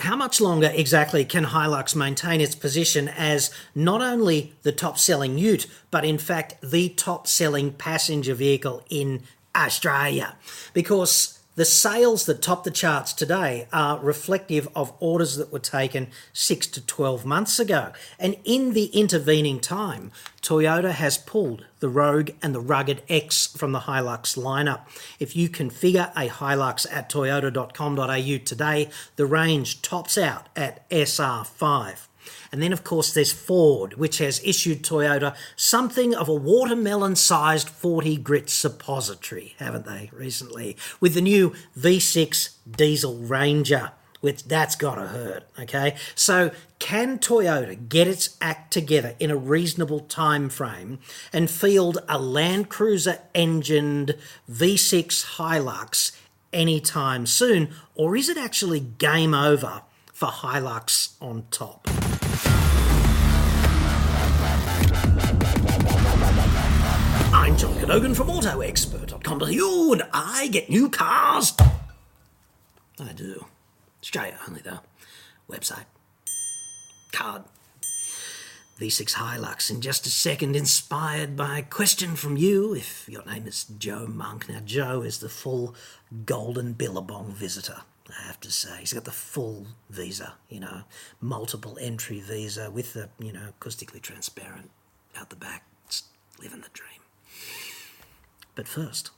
How much longer exactly can Hilux maintain its position as not only the top selling ute, but in fact the top selling passenger vehicle in Australia? Because the sales that top the charts today are reflective of orders that were taken six to 12 months ago. And in the intervening time, Toyota has pulled the Rogue and the Rugged X from the Hilux lineup. If you configure a Hilux at toyota.com.au today, the range tops out at SR5. And then, of course, there's Ford, which has issued Toyota something of a watermelon sized 40 grit suppository, haven't they, recently, with the new V6 diesel Ranger. Which that's gotta hurt, okay? So can Toyota get its act together in a reasonable time frame and field a Land Cruiser engined V6 Hilux anytime soon, or is it actually game over for Hilux on top? Cadogan from AutoExpert.com.au and I get new cars. I do. Australia only though. Website. Card. V6 Hilux in just a second, inspired by a question from you, if your name is Joe Monk. Now, Joe is the full golden billabong visitor, I have to say. He's got the full visa, you know, multiple entry visa with the, you know, acoustically transparent out the back. Just living the dream. But first,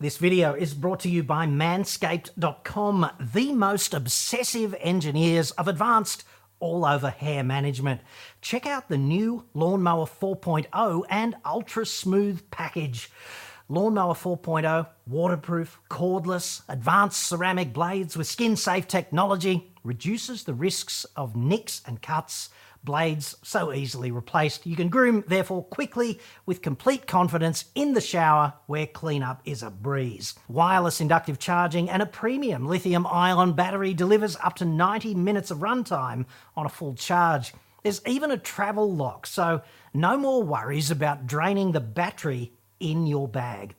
this video is brought to you by Manscaped.com, the most obsessive engineers of advanced all over hair management. Check out the new Lawnmower 4.0 and Ultra Smooth package. Lawnmower 4.0, waterproof, cordless, advanced ceramic blades with skin safe technology, reduces the risks of nicks and cuts blades so easily replaced. You can groom, therefore, quickly with complete confidence in the shower where cleanup is a breeze. Wireless inductive charging and a premium lithium ion battery delivers up to 90 minutes of runtime on a full charge. There's even a travel lock, so no more worries about draining the battery in your bag.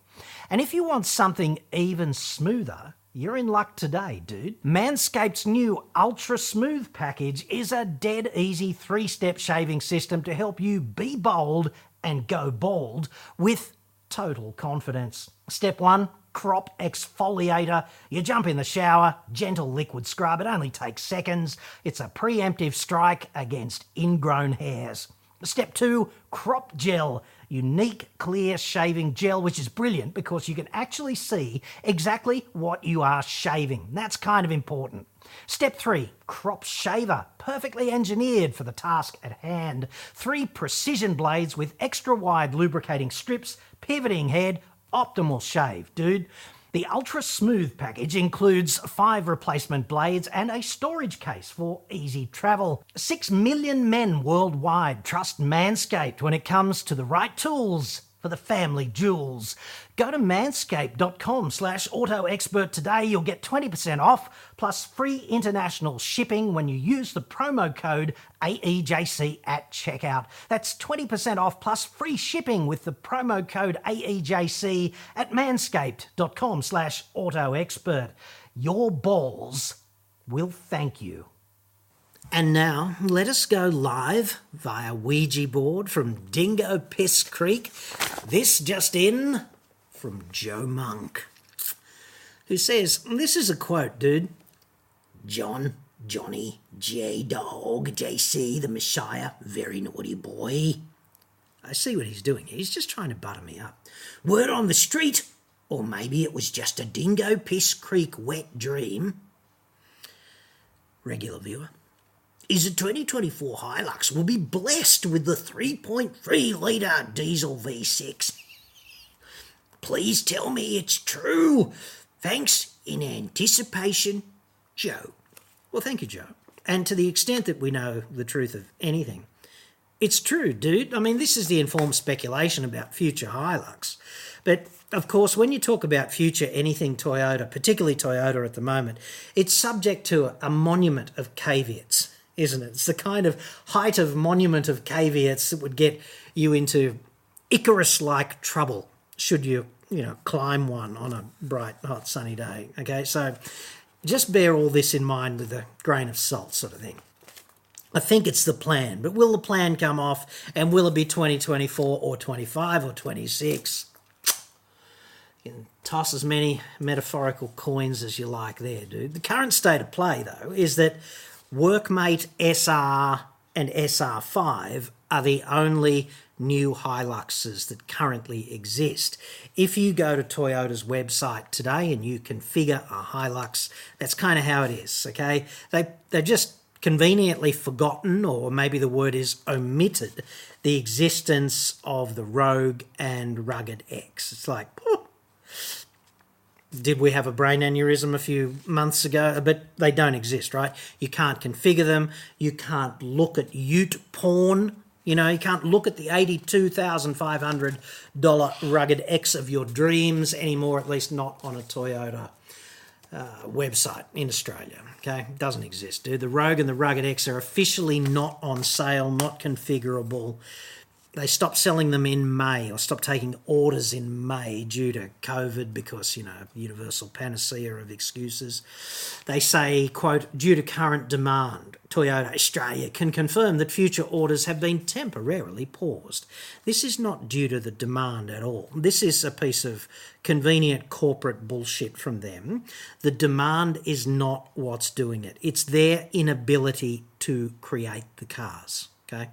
And if you want something even smoother, you're in luck today, dude. Manscaped's new Ultra Smooth package is a dead easy three step shaving system to help you be bold and go bald with total confidence. Step one crop exfoliator. You jump in the shower, gentle liquid scrub. It only takes seconds. It's a preemptive strike against ingrown hairs. Step two, crop gel unique clear shaving gel, which is brilliant because you can actually see exactly what you are shaving. That's kind of important. Step three, crop shaver, perfectly engineered for the task at hand. Three precision blades with extra wide lubricating strips, pivoting head, optimal shave, dude. The Ultra Smooth package includes five replacement blades and a storage case for easy travel. Six million men worldwide trust Manscaped when it comes to the right tools for the family jewels. Go to manscaped.com slash autoexpert today. You'll get 20% off plus free international shipping when you use the promo code AEJC at checkout. That's 20% off plus free shipping with the promo code AEJC at manscaped.com slash autoexpert. Your balls will thank you. And now, let us go live via Ouija board from Dingo Piss Creek. This just in from Joe Monk, who says, This is a quote, dude. John, Johnny, J Dog, JC, the Messiah, very naughty boy. I see what he's doing. He's just trying to butter me up. Word on the street, or maybe it was just a Dingo Piss Creek wet dream. Regular viewer is a 2024 Hilux will be blessed with the 3.3 litre diesel V6. Please tell me it's true. Thanks in anticipation, Joe. Well, thank you, Joe. And to the extent that we know the truth of anything, it's true, dude. I mean, this is the informed speculation about future Hilux. But of course, when you talk about future anything Toyota, particularly Toyota at the moment, it's subject to a monument of caveats isn't it? It's the kind of height of monument of caveats that would get you into Icarus like trouble should you, you know, climb one on a bright, hot, sunny day. Okay, so just bear all this in mind with a grain of salt, sort of thing. I think it's the plan, but will the plan come off and will it be 2024 or 25 or 26? You can toss as many metaphorical coins as you like there, dude. The current state of play, though, is that Workmate SR and SR5 are the only new Hiluxes that currently exist. If you go to Toyota's website today and you configure a Hilux, that's kind of how it is, okay? They, they just conveniently forgotten, or maybe the word is omitted, the existence of the Rogue and Rugged X. It's like, did we have a brain aneurysm a few months ago? But they don't exist, right? You can't configure them. You can't look at Ute porn. You know, you can't look at the $82,500 rugged X of your dreams anymore, at least not on a Toyota uh, website in Australia. Okay, doesn't exist, dude. The Rogue and the Rugged X are officially not on sale, not configurable they stopped selling them in May or stopped taking orders in May due to COVID because, you know, universal panacea of excuses. They say, quote, due to current demand, Toyota Australia can confirm that future orders have been temporarily paused. This is not due to the demand at all. This is a piece of convenient corporate bullshit from them. The demand is not what's doing it, it's their inability to create the cars. Okay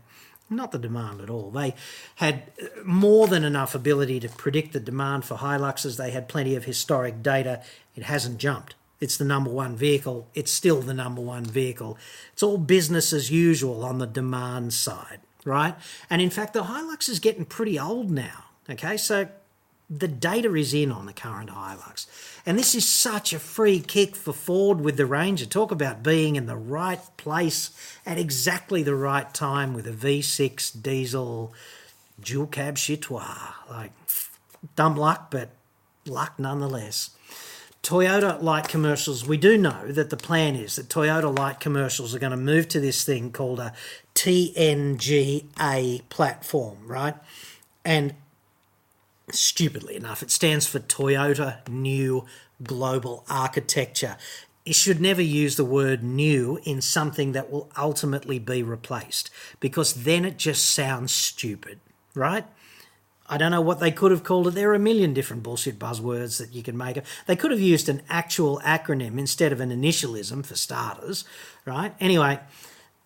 not the demand at all. They had more than enough ability to predict the demand for Hiluxes. They had plenty of historic data. It hasn't jumped. It's the number one vehicle. It's still the number one vehicle. It's all business as usual on the demand side, right? And in fact, the Hilux is getting pretty old now. Okay, so the data is in on the current Hilux. And this is such a free kick for Ford with the Ranger. Talk about being in the right place at exactly the right time with a V6 diesel dual cab chitois. Like, dumb luck, but luck nonetheless. Toyota light commercials, we do know that the plan is that Toyota light commercials are going to move to this thing called a TNGA platform, right? And stupidly enough, it stands for Toyota New Global Architecture. You should never use the word new in something that will ultimately be replaced because then it just sounds stupid, right? I don't know what they could have called it. There are a million different bullshit buzzwords that you can make. They could have used an actual acronym instead of an initialism for starters, right? Anyway,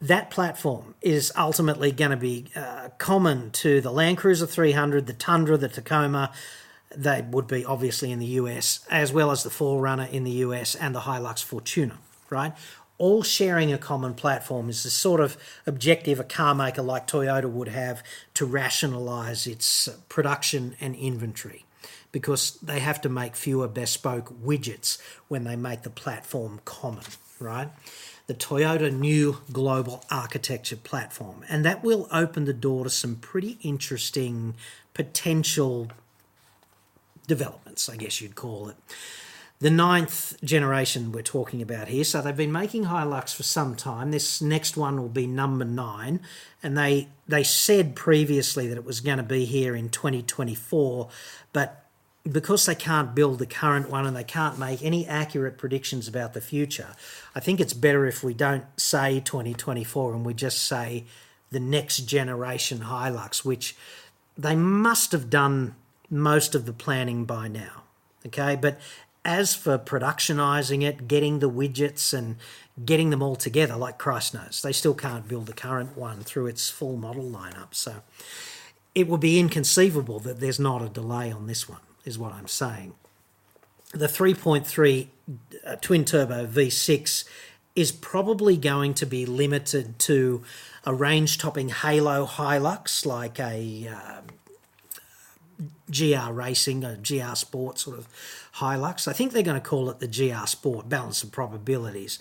that platform is ultimately going to be uh, common to the Land Cruiser 300, the Tundra, the Tacoma. They would be obviously in the US, as well as the 4Runner in the US and the Hilux Fortuner, right? All sharing a common platform is the sort of objective a car maker like Toyota would have to rationalize its production and inventory because they have to make fewer bespoke widgets when they make the platform common, right? The Toyota new global architecture platform. And that will open the door to some pretty interesting potential developments, I guess you'd call it. The ninth generation we're talking about here. So they've been making Hilux for some time. This next one will be number nine. And they they said previously that it was going to be here in 2024, but because they can't build the current one and they can't make any accurate predictions about the future, I think it's better if we don't say 2024 and we just say the next generation Hilux, which they must have done most of the planning by now. Okay, but as for productionizing it, getting the widgets and getting them all together, like Christ knows, they still can't build the current one through its full model lineup. So it would be inconceivable that there's not a delay on this one is what I'm saying. The 3.3 uh, twin turbo V6 is probably going to be limited to a range topping Halo Hilux like a uh, GR Racing, a GR Sport sort of Hilux. I think they're going to call it the GR Sport, balance of probabilities.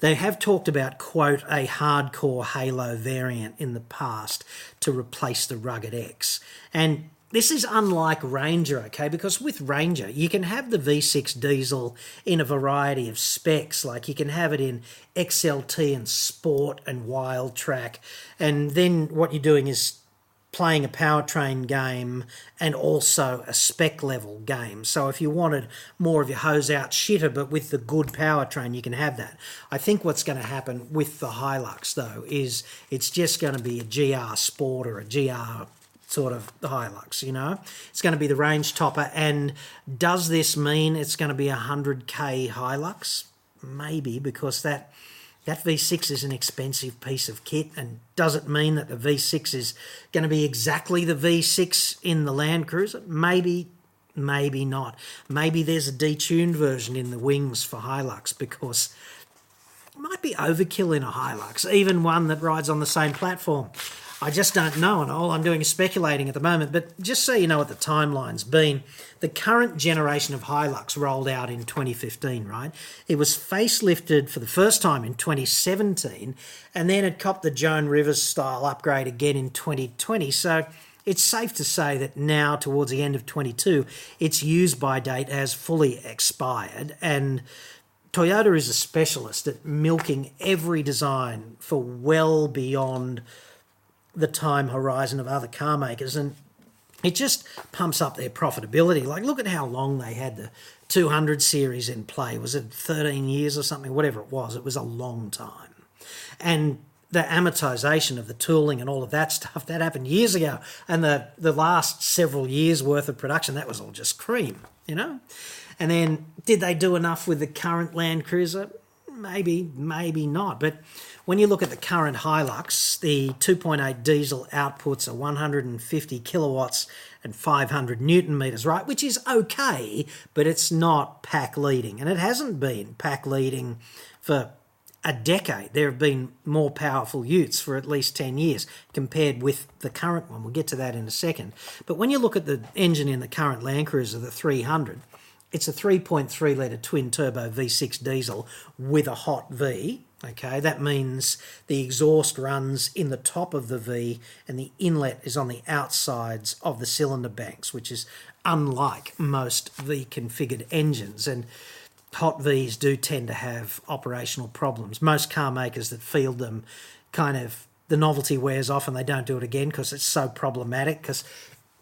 They have talked about, quote, a hardcore Halo variant in the past to replace the Rugged X. And this is unlike Ranger, okay? Because with Ranger, you can have the V6 diesel in a variety of specs. Like you can have it in XLT and Sport and Wildtrak. And then what you're doing is playing a powertrain game and also a spec level game. So if you wanted more of your hose out shitter but with the good powertrain, you can have that. I think what's going to happen with the Hilux though is it's just going to be a GR Sport or a GR sort of the Hilux, you know. It's going to be the range topper and does this mean it's going to be a 100k Hilux? Maybe because that that V6 is an expensive piece of kit, and does it mean that the V6 is going to be exactly the V6 in the Land Cruiser? Maybe, maybe not. Maybe there's a detuned version in the wings for Hilux because it might be overkill in a Hilux, even one that rides on the same platform. I just don't know, and all I'm doing is speculating at the moment. But just so you know what the timeline's been, the current generation of Hilux rolled out in 2015, right? It was facelifted for the first time in 2017, and then it copped the Joan Rivers style upgrade again in 2020. So it's safe to say that now, towards the end of 22, its use by date has fully expired, and Toyota is a specialist at milking every design for well beyond the time horizon of other car makers and it just pumps up their profitability. Like, look at how long they had the 200 series in play. Was it 13 years or something? Whatever it was, it was a long time. And the amortization of the tooling and all of that stuff that happened years ago. And the, the last several years worth of production, that was all just cream, you know? And then did they do enough with the current Land Cruiser? Maybe, maybe not. But when you look at the current Hilux, the 2.8 diesel outputs are 150 kilowatts and 500 newton meters, right? Which is okay, but it's not pack leading. And it hasn't been pack leading for a decade. There have been more powerful utes for at least 10 years compared with the current one. We'll get to that in a second. But when you look at the engine in the current Land Cruiser, the 300, it's a 3.3 litre twin turbo V6 diesel with a hot V. Okay, that means the exhaust runs in the top of the V and the inlet is on the outsides of the cylinder banks, which is unlike most V configured engines. And hot Vs do tend to have operational problems. Most car makers that field them kind of the novelty wears off and they don't do it again because it's so problematic because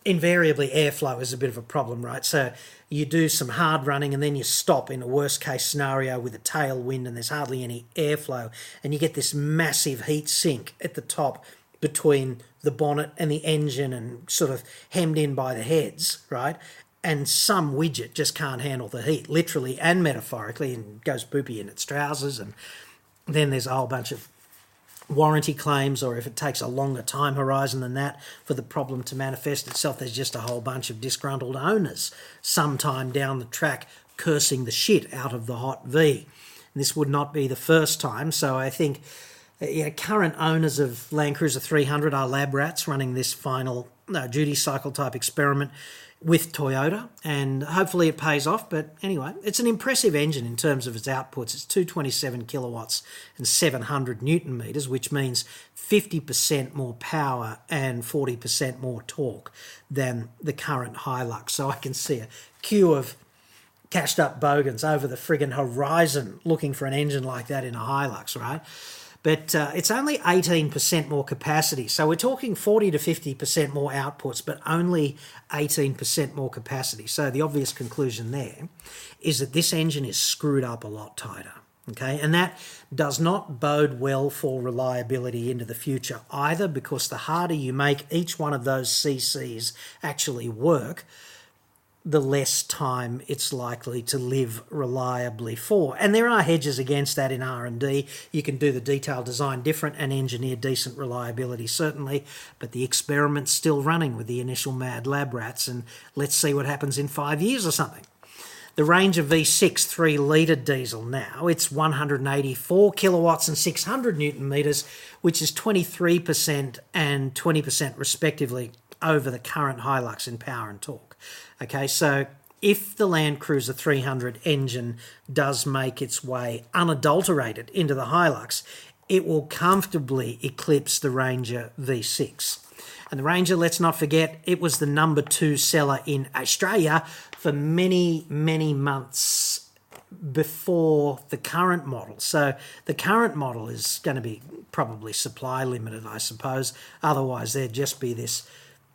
invariably airflow is a bit of a problem, right? So you do some hard running and then you stop in a worst case scenario with a tailwind and there's hardly any airflow and you get this massive heat sink at the top between the bonnet and the engine and sort of hemmed in by the heads, right? And some widget just can't handle the heat, literally and metaphorically, and goes poopy in its trousers. And then there's a whole bunch of warranty claims or if it takes a longer time horizon than that for the problem to manifest itself, there's just a whole bunch of disgruntled owners sometime down the track cursing the shit out of the Hot V. And this would not be the first time, so I think current owners of Land Cruiser 300 are lab rats running this final uh, duty cycle type experiment with Toyota, and hopefully it pays off. But anyway, it's an impressive engine in terms of its outputs. It's 227 kilowatts and 700 newton meters, which means 50% more power and 40% more torque than the current Hilux. So I can see a queue of cashed up bogans over the friggin' horizon looking for an engine like that in a Hilux, right? But uh, it's only 18% more capacity. So we're talking 40 to 50% more outputs, but only 18% more capacity. So the obvious conclusion there is that this engine is screwed up a lot tighter. Okay, and that does not bode well for reliability into the future either, because the harder you make each one of those CCs actually work, the less time it's likely to live reliably for. And there are hedges against that in R&D. You can do the detailed design different and engineer decent reliability certainly, but the experiment's still running with the initial mad lab rats and let's see what happens in 5 years or something. The range of V6 3 litre diesel now, it's 184 kilowatts and 600 newton meters, which is 23% and 20% respectively over the current Hilux in power and torque. Okay, so if the Land Cruiser 300 engine does make its way unadulterated into the Hilux, it will comfortably eclipse the Ranger V6. And the Ranger, let's not forget, it was the number two seller in Australia for many, many months before the current model. So the current model is going to be probably supply limited, I suppose. Otherwise, there'd just be this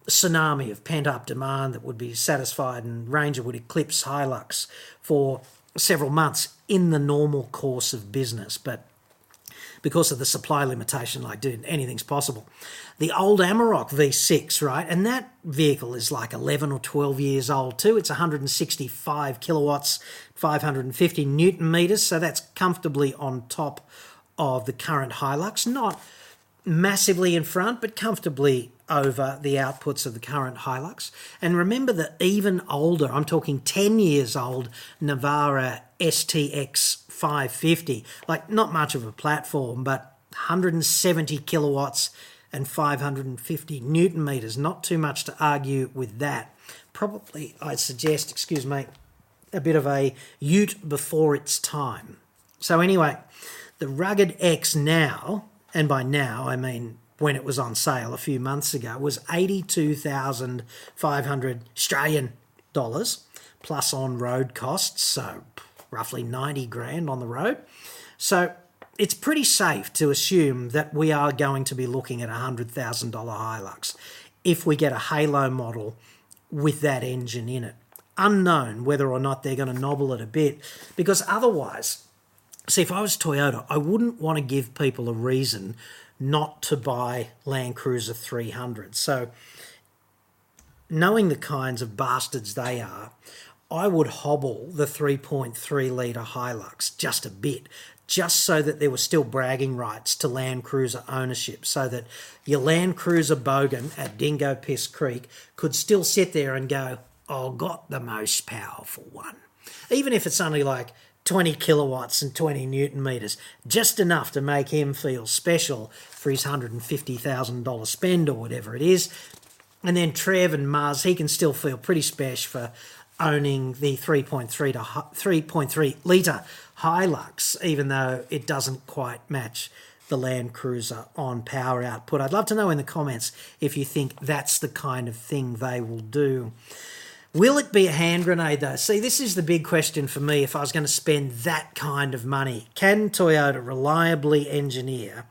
tsunami of pent up demand that would be satisfied, and Ranger would eclipse Hilux for several months in the normal course of business. But because of the supply limitation, like, dude, anything's possible. The old Amarok V6, right? And that vehicle is like 11 or 12 years old too. It's 165 kilowatts, 550 newton meters. So that's comfortably on top of the current Hilux. Not massively in front, but comfortably over the outputs of the current Hilux. And remember that even older, I'm talking 10 years old, Navara STX 550. Like, not much of a platform, but 170 kilowatts and 550 newton meters. Not too much to argue with that. Probably, I'd suggest, excuse me, a bit of a ute before its time. So, anyway, the Rugged X now, and by now I mean when it was on sale a few months ago, was 82,500 Australian dollars plus on road costs, so roughly 90 grand on the road. So it's pretty safe to assume that we are going to be looking at a $100,000 Hilux if we get a Halo model with that engine in it. Unknown whether or not they're going to nobble it a bit, because otherwise, see, if I was Toyota, I wouldn't want to give people a reason not to buy Land Cruiser 300. So, knowing the kinds of bastards they are, I would hobble the 3.3 litre Hilux just a bit, just so that there were still bragging rights to Land Cruiser ownership, so that your Land Cruiser bogan at Dingo Piss Creek could still sit there and go, I got the most powerful one. Even if it's only like 20 kilowatts and 20 newton meters, just enough to make him feel special for his $150,000 spend or whatever it is. And then Trev and Mars, he can still feel pretty special for owning the 3.3 to 3.3 litre Hilux, even though it doesn't quite match the Land Cruiser on power output. I'd love to know in the comments if you think that's the kind of thing they will do. Will it be a hand grenade though? See, this is the big question for me if I was going to spend that kind of money. Can Toyota reliably engineer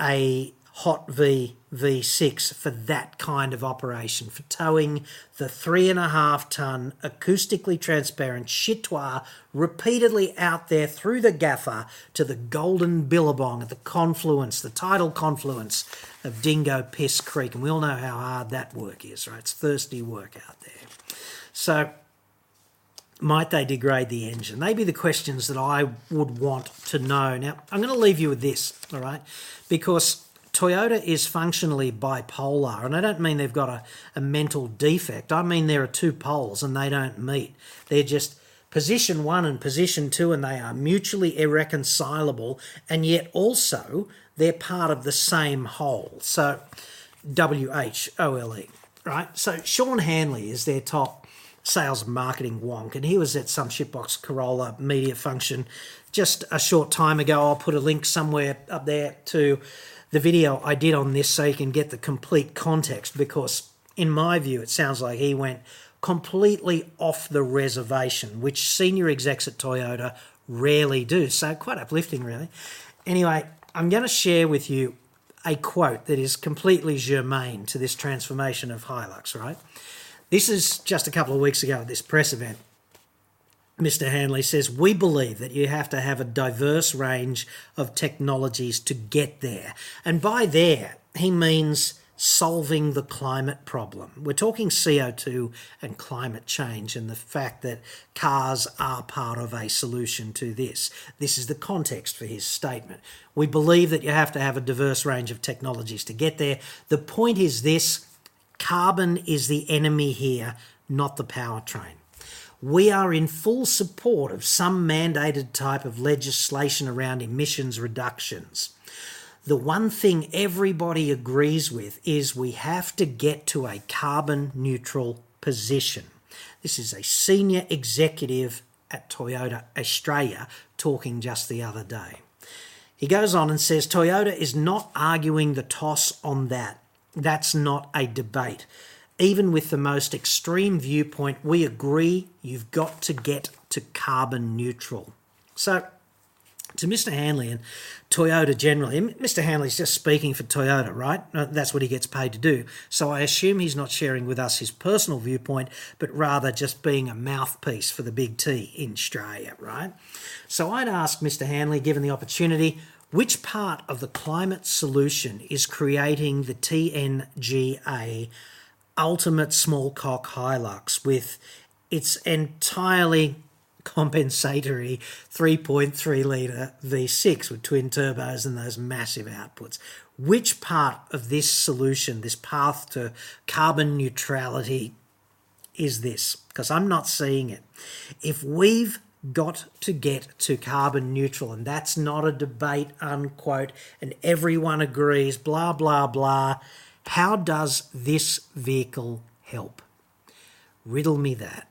a Hot V V6 for that kind of operation, for towing the three and a half ton acoustically transparent chitois repeatedly out there through the gaffer to the golden billabong at the confluence, the tidal confluence of Dingo Piss Creek. And we all know how hard that work is, right? It's thirsty work out there. So, might they degrade the engine? They be the questions that I would want to know. Now, I'm going to leave you with this, all right? Because Toyota is functionally bipolar, and I don't mean they've got a, a mental defect. I mean there are two poles and they don't meet. They're just position one and position two, and they are mutually irreconcilable, and yet also they're part of the same whole. So, W H O L E, right? So, Sean Hanley is their top sales and marketing wonk, and he was at some shitbox Corolla media function just a short time ago. I'll put a link somewhere up there to the video I did on this so you can get the complete context because, in my view, it sounds like he went completely off the reservation, which senior execs at Toyota rarely do. So, quite uplifting, really. Anyway, I'm going to share with you a quote that is completely germane to this transformation of Hilux, right? This is just a couple of weeks ago at this press event. Mr. Hanley says, We believe that you have to have a diverse range of technologies to get there. And by there, he means solving the climate problem. We're talking CO2 and climate change and the fact that cars are part of a solution to this. This is the context for his statement. We believe that you have to have a diverse range of technologies to get there. The point is this carbon is the enemy here, not the powertrain we are in full support of some mandated type of legislation around emissions reductions. The one thing everybody agrees with is we have to get to a carbon neutral position. This is a senior executive at Toyota Australia talking just the other day. He goes on and says Toyota is not arguing the toss on that. That's not a debate. even with the most extreme viewpoint, we agree you've got to get to carbon neutral. So, to Mr. Hanley and Toyota generally, Mr. Hanley's just speaking for Toyota, right? That's what he gets paid to do. So I assume he's not sharing with us his personal viewpoint, but rather just being a mouthpiece for the big T in Australia, right? So I'd ask Mr. Hanley, given the opportunity, which part of the climate solution is creating the TNGA ultimate small cock Hilux with its entirely compensatory 3.3 litre V6 with twin turbos and those massive outputs. Which part of this solution, this path to carbon neutrality, is this? Because I'm not seeing it. If we've got to get to carbon neutral, and that's not a debate, unquote, and everyone agrees, blah, blah, blah, how does this vehicle help? Riddle me that.